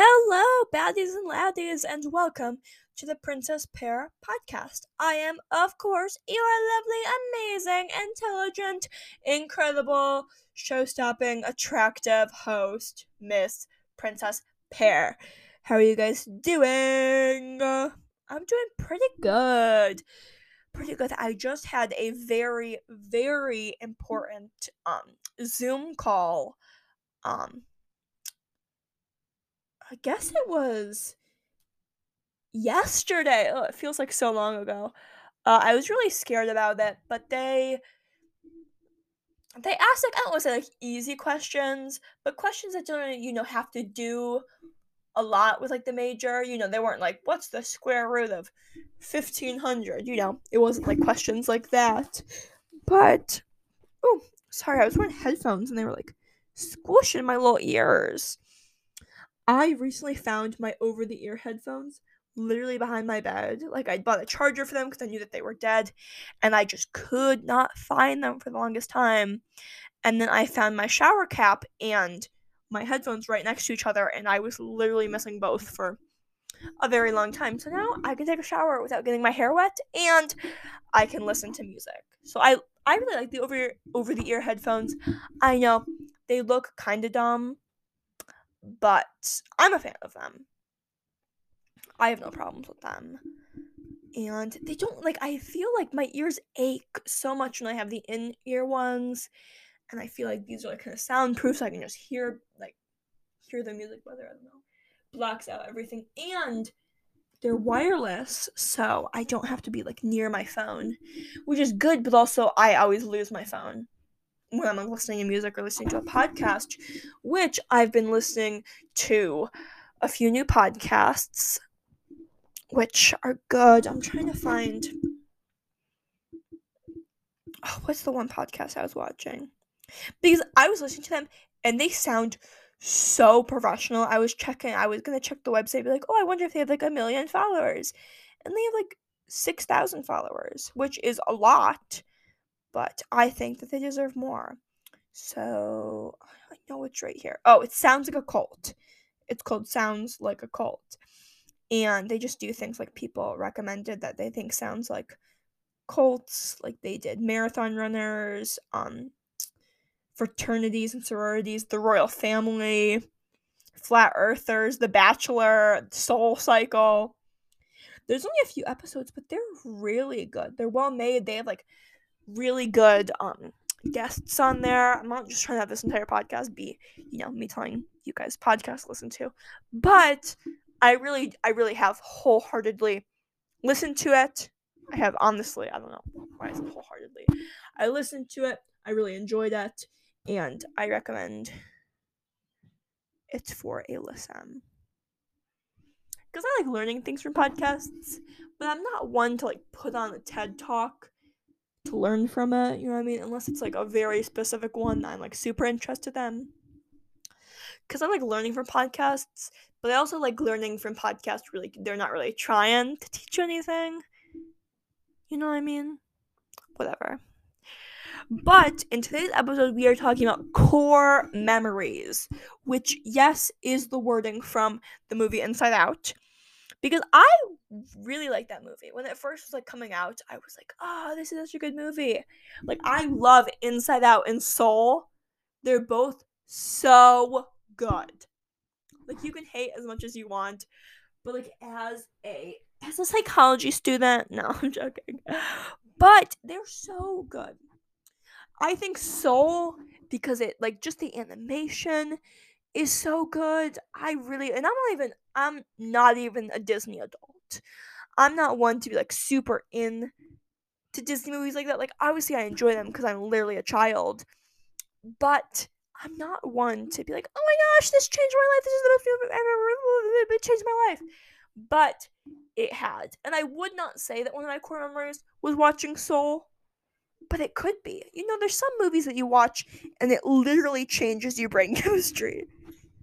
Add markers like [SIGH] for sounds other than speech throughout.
Hello, baddies and laddies, and welcome to the Princess Pear podcast. I am, of course, your lovely, amazing, intelligent, incredible, show stopping, attractive host, Miss Princess Pear. How are you guys doing? I'm doing pretty good. Pretty good. I just had a very, very important um Zoom call um I guess it was yesterday. Oh, it feels like so long ago. Uh, I was really scared about it, but they they asked like I don't want to say like easy questions, but questions that don't you know have to do a lot with like the major. You know, they weren't like what's the square root of fifteen hundred. You know, it wasn't like questions like that. But oh, sorry, I was wearing headphones and they were like squishing my little ears. I recently found my over the ear headphones literally behind my bed. Like I bought a charger for them because I knew that they were dead and I just could not find them for the longest time. And then I found my shower cap and my headphones right next to each other and I was literally missing both for a very long time. So now I can take a shower without getting my hair wet and I can listen to music. So I I really like the over over the ear headphones. I know they look kind of dumb but I'm a fan of them. I have no problems with them. And they don't like I feel like my ears ache so much when I have the in ear ones. And I feel like these are like kind of soundproof so I can just hear like hear the music whether I don't know. Blocks out everything. And they're wireless, so I don't have to be like near my phone. Which is good, but also I always lose my phone when I'm listening to music or listening to a podcast, which I've been listening to a few new podcasts, which are good. I'm trying to find. Oh, what's the one podcast I was watching? Because I was listening to them and they sound so professional. I was checking, I was gonna check the website, be like, oh, I wonder if they have like a million followers. And they have like 6,000 followers, which is a lot but I think that they deserve more. So I know it's right here. Oh, it sounds like a cult. It's called Sounds Like a Cult. And they just do things like people recommended that they think sounds like cults, like they did marathon runners, um, fraternities and sororities, the royal family, flat earthers, The Bachelor, Soul Cycle. There's only a few episodes, but they're really good. They're well made. They have like really good um guests on there. I'm not just trying to have this entire podcast be, you know, me telling you guys podcasts listen to. But I really I really have wholeheartedly listened to it. I have honestly, I don't know why is it wholeheartedly. I listened to it. I really enjoyed it and I recommend it for a listen. Cuz I like learning things from podcasts, but I'm not one to like put on a TED talk to learn from it, you know what I mean? Unless it's like a very specific one that I'm like super interested in. Cause I like learning from podcasts, but I also like learning from podcasts really they're not really trying to teach you anything. You know what I mean? Whatever. But in today's episode, we are talking about core memories, which, yes, is the wording from the movie Inside Out because I really like that movie. When it first was like coming out, I was like, "Oh, this is such a good movie." Like I love Inside Out and Soul. They're both so good. Like you can hate as much as you want, but like as a as a psychology student, [LAUGHS] no, I'm joking. But they're so good. I think Soul because it like just the animation is so good. I really and I'm not even I'm not even a Disney adult. I'm not one to be like super in to Disney movies like that. Like obviously I enjoy them because I'm literally a child. But I'm not one to be like, oh my gosh, this changed my life. This is the best movie I've ever it changed my life. But it had. And I would not say that one of my core memories was watching Soul. But it could be. You know, there's some movies that you watch and it literally changes your brain [LAUGHS] chemistry.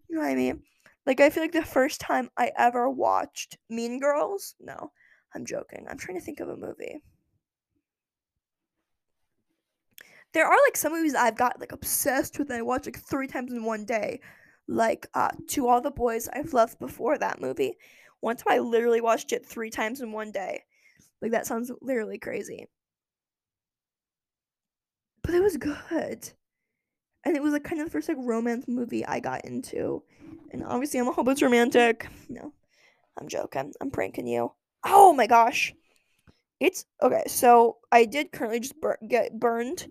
You know what I mean? Like I feel like the first time I ever watched Mean Girls, no, I'm joking. I'm trying to think of a movie. There are like some movies I've got like obsessed with and I watched like three times in one day. like uh, To All the Boys I've Loved Before that movie. One time I literally watched it three times in one day. Like that sounds literally crazy. But it was good. And it was like kind of the first like romance movie I got into. And obviously I'm a hopeless romantic. No. I'm joking. I'm pranking you. Oh my gosh. It's okay. So I did currently just bur- get burned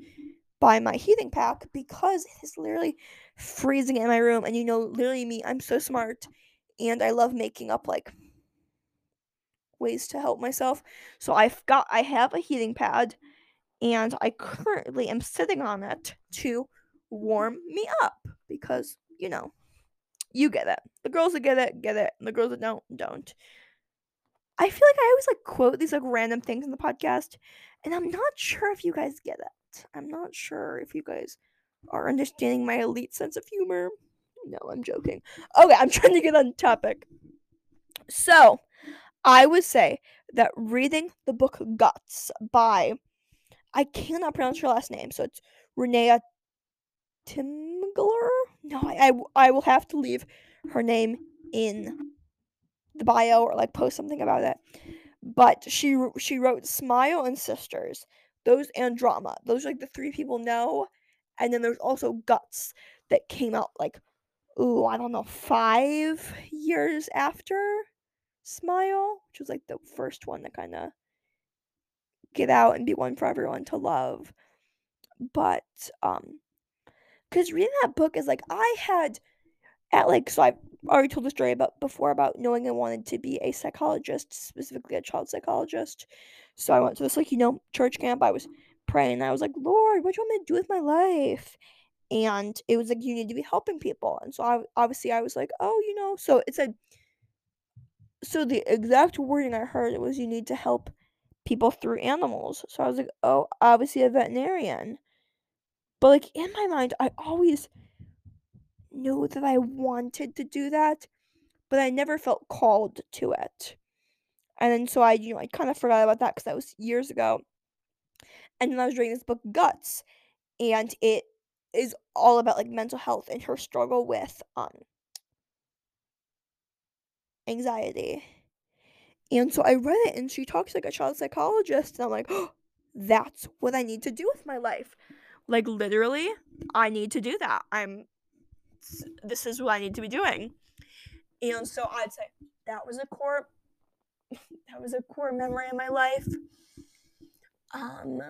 by my heating pack because it is literally freezing in my room. And you know, literally me, I'm so smart and I love making up like ways to help myself. So I've got I have a heating pad and I currently am sitting on it to warm me up because, you know, you get it. The girls that get it, get it. And the girls that don't, don't. I feel like I always like quote these like random things in the podcast, and I'm not sure if you guys get it. I'm not sure if you guys are understanding my elite sense of humor. No, I'm joking. Okay, I'm [LAUGHS] trying to get on topic. So, I would say that reading the book Guts by I cannot pronounce her last name, so it's Raina Timgler. No, I, I I will have to leave her name in the bio or like post something about it. But she she wrote Smile and Sisters, those and Drama. Those are like the three people know, and then there's also Guts that came out like, ooh, I don't know, five years after Smile, which was like the first one to kind of get out and be one for everyone to love. But um, because reading that book is like I had at like so I've already told the story about before about knowing I wanted to be a psychologist, specifically a child psychologist. So I went to this like, you know, church camp. I was praying I was like, Lord, what do you want me to do with my life? And it was like you need to be helping people. And so I obviously I was like, oh, you know, so it said so the exact wording I heard was you need to help people through animals. So I was like, oh, obviously a veterinarian. But like in my mind, I always knew that I wanted to do that, but I never felt called to it. And then so I, you know, I kind of forgot about that because that was years ago. And then I was reading this book, Guts, and it is all about like mental health and her struggle with um anxiety. And so I read it and she talks like a child psychologist and I'm like, oh, [GASPS] that's what I need to do with my life. Like literally, I need to do that. I'm this is what I need to be doing. And so I'd say that was a core [LAUGHS] that was a core memory in my life. Um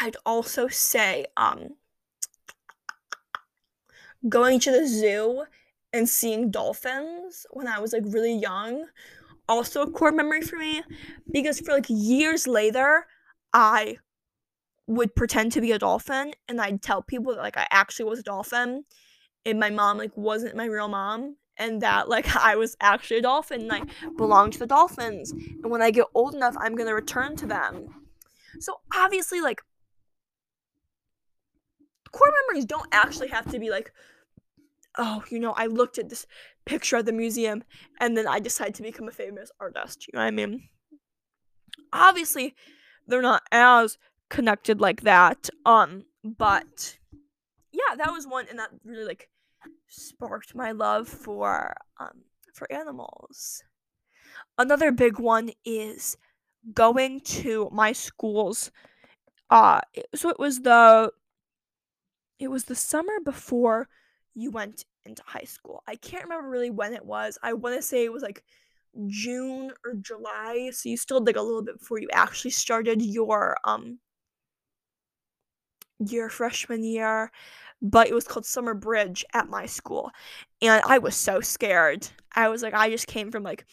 I'd also say um going to the zoo and seeing dolphins when I was like really young also a core memory for me because for like years later I would pretend to be a dolphin and I'd tell people that like I actually was a dolphin and my mom like wasn't my real mom and that like [LAUGHS] I was actually a dolphin and I belonged to the dolphins and when I get old enough I'm going to return to them. So obviously like core memories don't actually have to be like oh, you know, I looked at this picture at the museum and then I decided to become a famous artist. You know what I mean? Obviously, they're not as connected like that. Um, but yeah, that was one, and that really like sparked my love for um for animals. Another big one is going to my school's uh so it was the it was the summer before you went into high school. I can't remember really when it was. I want to say it was like June or July, so you still like a little bit before you actually started your um your freshman year, but it was called Summer Bridge at my school. And I was so scared. I was like, I just came from like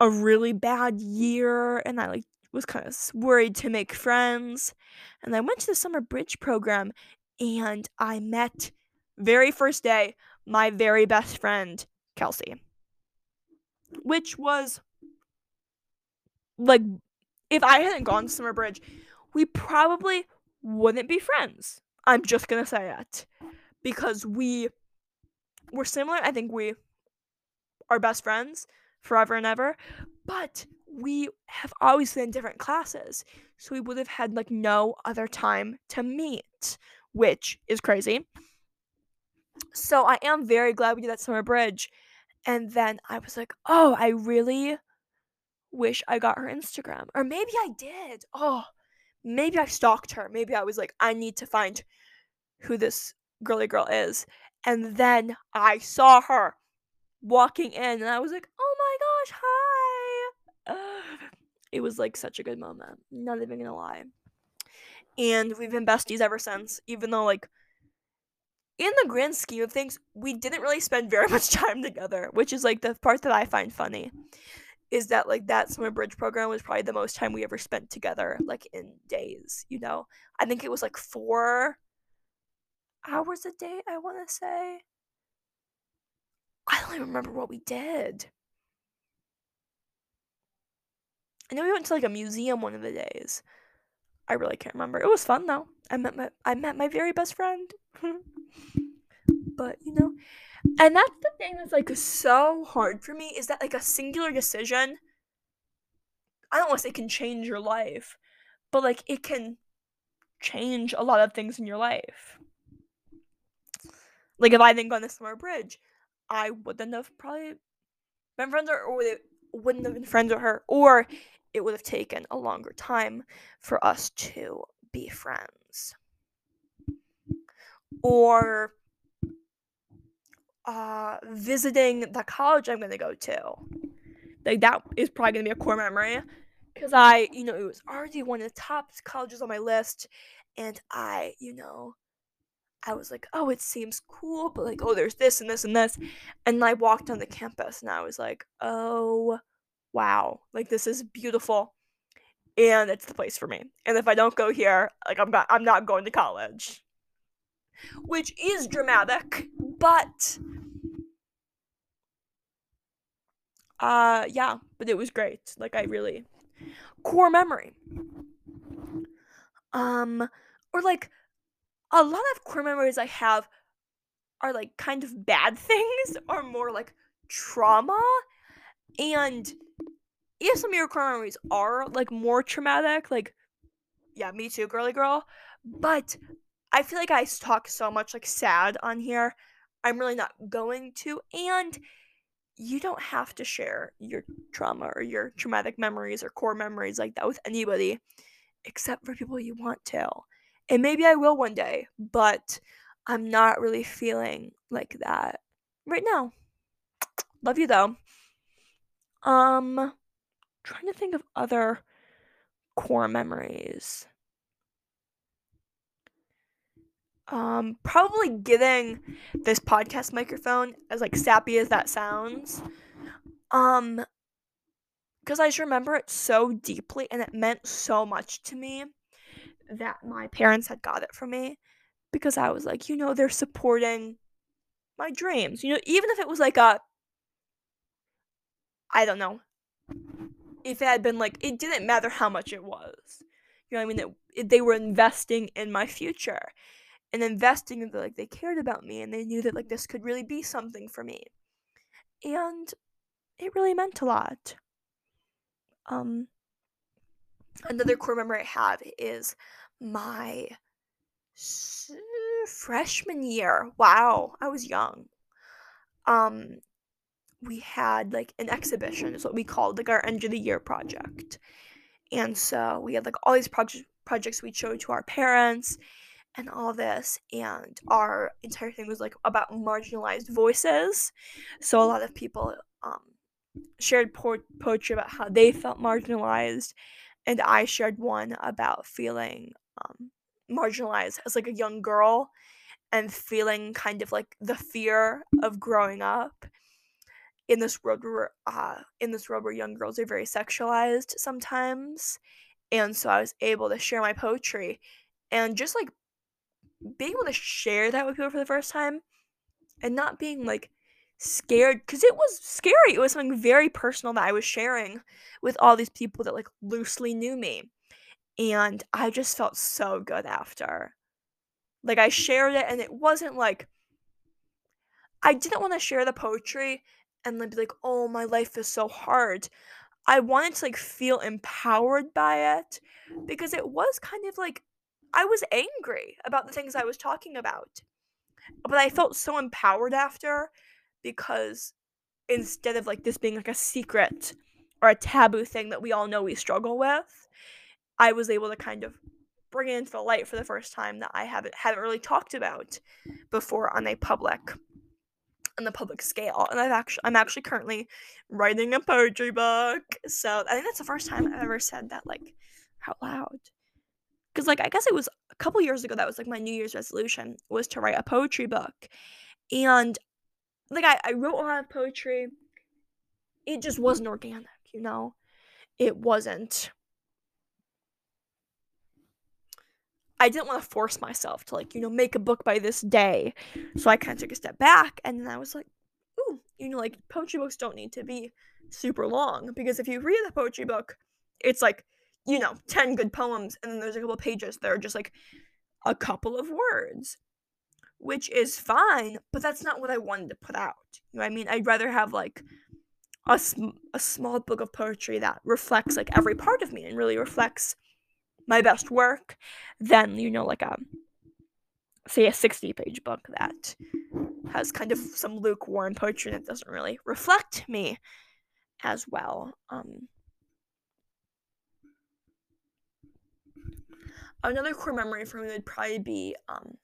a really bad year and I like was kind of worried to make friends. And I went to the Summer Bridge program and I met very first day my very best friend, Kelsey. Which was like if I hadn't gone to Summer Bridge, we probably wouldn't be friends. I'm just gonna say it. Because we were similar. I think we are best friends forever and ever. But we have always been in different classes. So we would have had like no other time to meet. which is crazy. So I am very glad we did that summer bridge. And then I was like, oh, I really wish I got her Instagram. Or maybe I did. Oh, maybe I stalked her. Maybe I was like, I need to find who this girly girl is. And then I saw her walking in and I was like, oh my gosh, hi. [SIGHS] It was like such a good moment. Not even gonna lie. And we've been besties ever since, even though, like, in the grand scheme of things, we didn't really spend very [LAUGHS] much time together, which is like the part that I find funny. Is that like that summer bridge program was probably the most time we ever spent together, like in days, you know? I think it was like four hours a day, I want to say. I don't even remember what we did. I know we went to like a museum one of the days. I really can't remember. It was fun though. I met my I met my very best friend. [LAUGHS] but you know, and that's the thing that's like so hard for me is that like a singular decision. I don't want to say can change your life, but like it can change a lot of things in your life. Like if I didn't go on the summer bridge, I wouldn't have probably been friends with her, or wouldn't have been friends with her, or it would have taken a longer time for us to be friends. Or uh, visiting the college I'm gonna go to. Like that is probably gonna be a core memory. Cause I, you know, it was already one of the top colleges on my list, and I, you know, I was like, oh, it seems cool, but like, oh, there's this and this and this. And I walked on the campus and I was like, oh, wow, like this is beautiful. And it's the place for me. And if I don't go here, like I'm not I'm not going to college. Which is dramatic, but uh yeah, but it was great. Like I really core memory. Um or like a lot of core memories I have are like kind of bad [LAUGHS] things or more like trauma. And if some of your core memories are like more traumatic, like yeah, me too, girly girl. But I feel like I talk so much like sad on here. I'm really not going to. And you don't have to share your trauma or your traumatic memories or core memories like that with anybody except for people you want to. And maybe I will one day, but I'm not really feeling like that right now. Love you though. Um trying to think of other core memories. Um probably getting this podcast microphone as like sappy as that sounds. Um because I just remember it so deeply and it meant so much to me that my parents had got it for me because I was like, you know, they're supporting my dreams. You know, even if it was like a I don't know. If it had been like it didn't matter how much it was. You know I mean? It, it, they were investing in my future and investing in the, like they cared about me and they knew that like this could really be something for me. And it really meant a lot. Um another core memory I have is my s- freshman year. Wow, I was young. Um, we had like an exhibition, is what we called like our end of the year project, and so we had like all these project projects we showed to our parents and all this and our entire thing was like about marginalized voices. So a lot of people um, shared po- poetry about how they felt marginalized and I shared one about feeling um, marginalized as like a young girl and feeling kind of like the fear of growing up in this world where uh, in this world where young girls are very sexualized sometimes. And so i was able to share my poetry and just like being able to share that with people for the first time and not being like scared because it was scary it was something very personal that i was sharing with all these people that like loosely knew me and I just felt so good after. Like I shared it and it wasn't like I didn't want to share the poetry and then be like, "Oh, my life is so hard." I wanted to like feel empowered by it because it was kind of like I was angry about the things I was talking about. But I felt so empowered after because instead of like this being like a secret or a taboo thing that we all know we struggle with, I was able to kind of bring it into the light for the first time that I haven't haven't really talked about before on a public on the public scale. And I've actually I'm actually currently writing a poetry book. So I think that's the first time I've ever said that like out loud. Cause like I guess it was a couple years ago that was like my New Year's resolution was to write a poetry book. And like I, I wrote a lot of poetry. It just wasn't organic, you know? It wasn't I didn't want to force myself to like, you know, make a book by this day. So I kind of took a step back and then I was like, ooh, you know, like poetry books don't need to be super long because if you read a poetry book, it's like, you know, 10 good poems and then there's a couple pages that are just like a couple of words, which is fine, but that's not what I wanted to put out. You know I mean? I'd rather have like a, sm- a small book of poetry that reflects like every part of me and really reflects my best work than you know like a say a 60 page book that has kind of some lukewarm poetry that doesn't really reflect me as well um another core memory for me would probably be um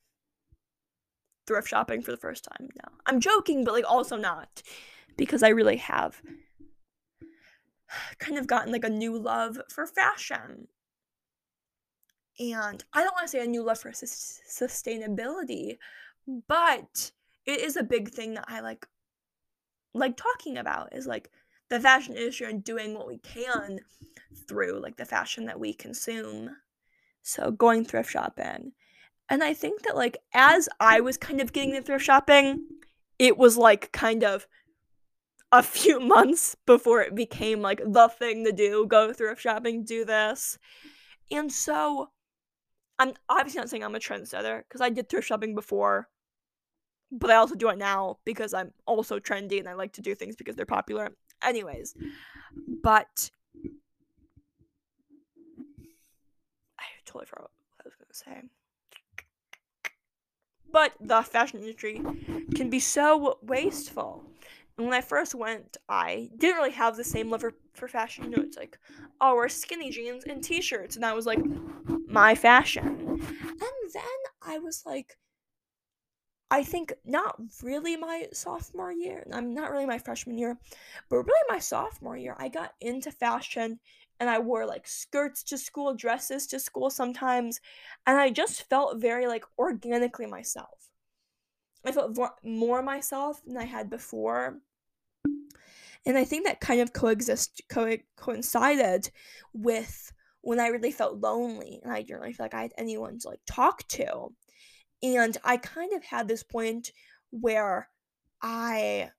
thrift shopping for the first time now i'm joking but like also not because i really have kind of gotten like a new love for fashion and I don't want to say a new love for sus- sustainability, but it is a big thing that I like like talking about is like the fashion industry and doing what we can through like the fashion that we consume. So going thrift shopping. And I think that like as I was kind of getting the thrift shopping, it was like kind of a [LAUGHS] few months before it became like the thing to do, go thrift shopping, do this. And so I'm obviously not saying I'm a trendsetter because I did thrift shopping before, but I also do it now because I'm also trendy and I like to do things because they're popular. Anyways, but I totally forgot what I was gonna say. But the fashion industry can be so wasteful. And when I first went, I didn't really have the same love for, fashion. You know, it's like, oh, we're skinny jeans and t shirts. And that was like my fashion. And then I was like, I think not really my sophomore year. I'm not really my freshman year, but really my sophomore year. I got into fashion and I wore like skirts to school, dresses to school sometimes, and I just felt very like organically myself. I felt more myself than I had before. And I think that kind of coexist co- coincided with when I really felt lonely and I didn't really feel like I had anyone to like talk to. And I kind of had this point where I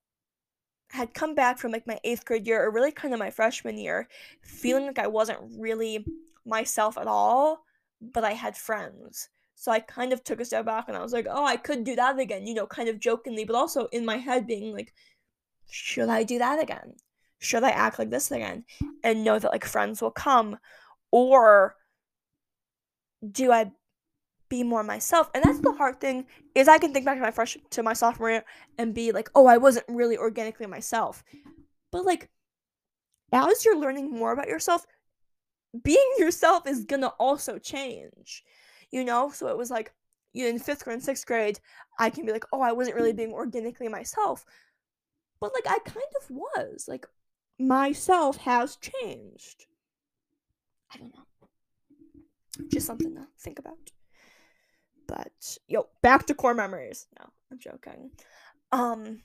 had come back from like my eighth grade year or really kind of my freshman year, feeling like I wasn't really myself at all, but I had friends. So I kind of took a step back and I was like, oh, I could do that again, you know, kind of jokingly, but also in my head being like, should I do that again? Should I act like this again? And know that like friends will come or do I be more myself? And that's the hard thing is I can think back to my fresh to my sophomore year and be like, "Oh, I wasn't really organically myself." But like as you're learning more about yourself, being [LAUGHS] yourself is to also change. You know? So it was like you in 5th grade and 6th grade, I can be like, "Oh, I wasn't really being organically myself." But like I kind of was. Like myself has changed. I don't know. Just something to think about. But yo, back to core memories. No, I'm joking. Um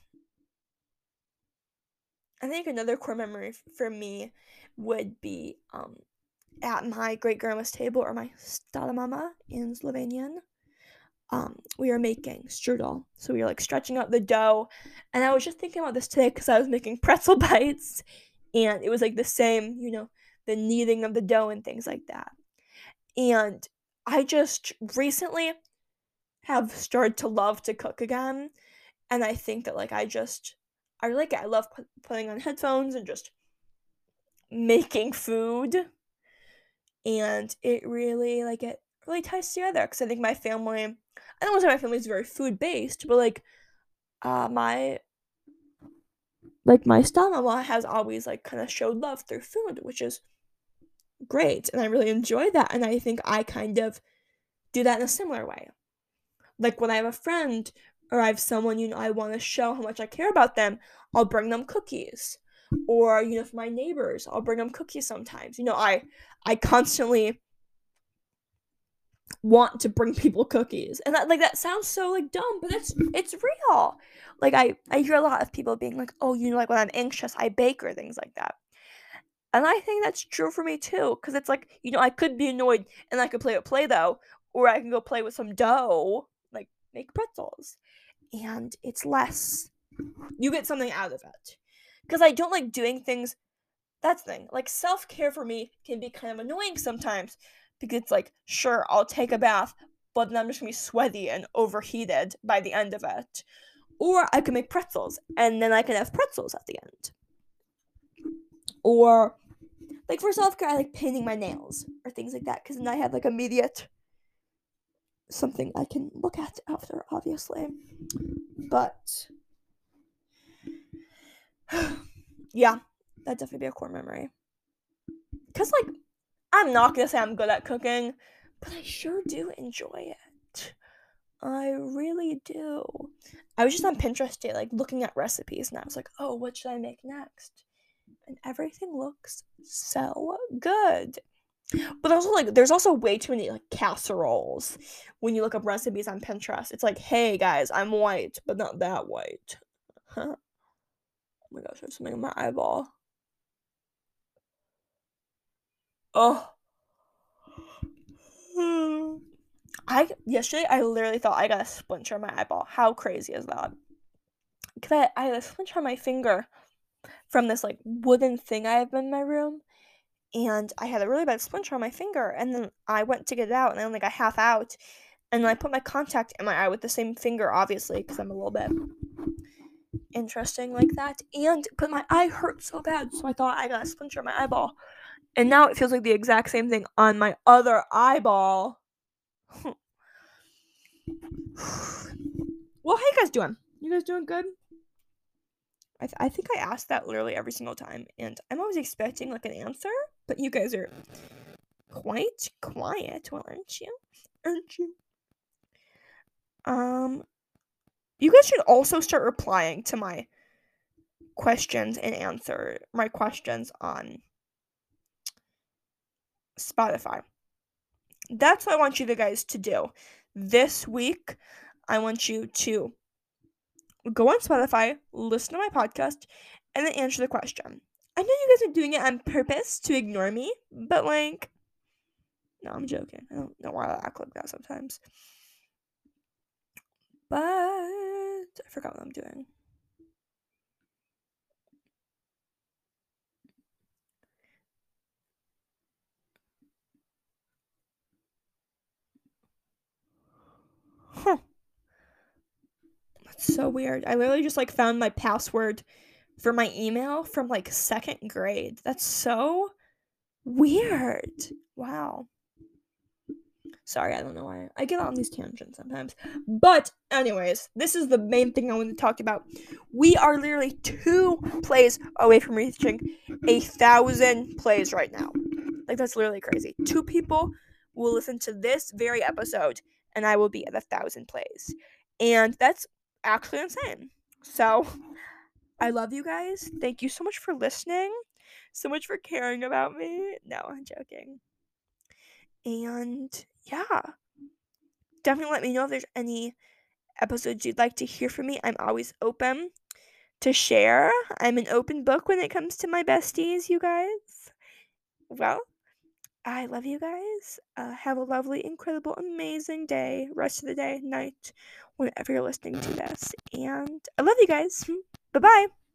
I think another core memory for me would be um at my great grandma's table or my stara mama in Slovenian. Um, we were making strudel. So we were like stretching out the dough. And I was just thinking about this today because I was making pretzel [LAUGHS] bites and it was like the same, you know, the kneading of the dough and things like that. And I just recently have started to love to cook again. And I think that like I just I like it. I love putting on headphones and just making food. And it really like it really ties together because I think my family, I don't want to say my family is very food based, but like, uh, my like my stepmom has always like kind of showed love through food, which is great, and I really enjoy that, and I think I kind of do that in a similar way. Like when I have a friend or I have someone you know I want to show how much I care about them, I'll bring them cookies. Or you know, for my neighbors, I'll bring them cookies sometimes. You know, I I constantly want to bring [LAUGHS] people cookies. And that like that sounds so like dumb, but it's it's real. Like I I hear a lot of people being like, "Oh, you know like when I'm anxious, I bake or things like that." And I think that's true for me too cuz it's like, you know, I could be annoyed and I could play with play-doh or I can go play with some dough, make pretzels. And it's less you get something out of it. Cuz I don't like doing things that's the thing. Like self-care for me can be kind of annoying sometimes because it's like, sure, I'll take a bath, but then I'm just gonna be sweaty and overheated by the end of it. Or I can make pretzels and then I can have pretzels at the end. Or like for self care, I like painting my nails or things like that because then I have like immediate something I can look at after, obviously. But [SIGHS] yeah, that'd definitely be a core memory. Cause like I'm not gonna say I'm good at cooking, but I sure do enjoy it. I really do. I was just on Pinterest today, like looking at recipes, and I was like, oh, what should I make next? And everything looks so good. But also like there's also way too many like casseroles when you look up recipes on Pinterest. It's like, hey guys, I'm white, but not that white. Huh. [LAUGHS] Oh my gosh, I have something in my eyeball. Oh. [SIGHS] I yesterday I literally thought I got a splinter in my eyeball. How crazy is that? Cause I, I had a splinter on my finger from this like wooden thing I have in my room. And I had a really bad splinter on my finger, and then I went to get it out, and I only got half out. And then I put my contact in my eye with the same finger, obviously, because I'm a little bit interesting like that. And but my eye hurt so bad, so I thought I got a splinter in my eyeball. And now it feels like the exact same thing on my other eyeball. [SIGHS] well, how you guys doing? You guys doing good? I, th- I think I ask that literally every single time, and I'm always expecting like an answer, but you guys are quite quiet, well, aren't you? Aren't you? Um, you guys should also start replying to my questions and answer my questions on Spotify. That's what I want you guys to do. This week, I want you to go on Spotify, listen to my podcast, and then answer the question. I know you guys are doing it on purpose to ignore me, but like, no, I'm joking. I don't know why I act like that sometimes. But I forgot what I'm doing. Huh. That's so weird. I literally just like found my password for my email from like second grade. That's so weird. Wow. Sorry, I don't know why. I get on these tangents sometimes. But, anyways, this is the main thing I want to talk about. We are literally two plays away from reaching a thousand plays right now. Like, that's literally crazy. Two people will listen to this very episode and I will be at a thousand plays. And that's actually insane. So I love you guys. Thank you so much for listening. So much for caring about me. No, I'm joking. And yeah. Definitely let me know if there's any episodes you'd like to hear from me. I'm always open to share. I'm an open book when it comes to my besties, you guys. Well, I love you guys. Uh, have a lovely, incredible, amazing day, rest of the day, night, whenever you're listening to this. And I love you guys. Bye bye.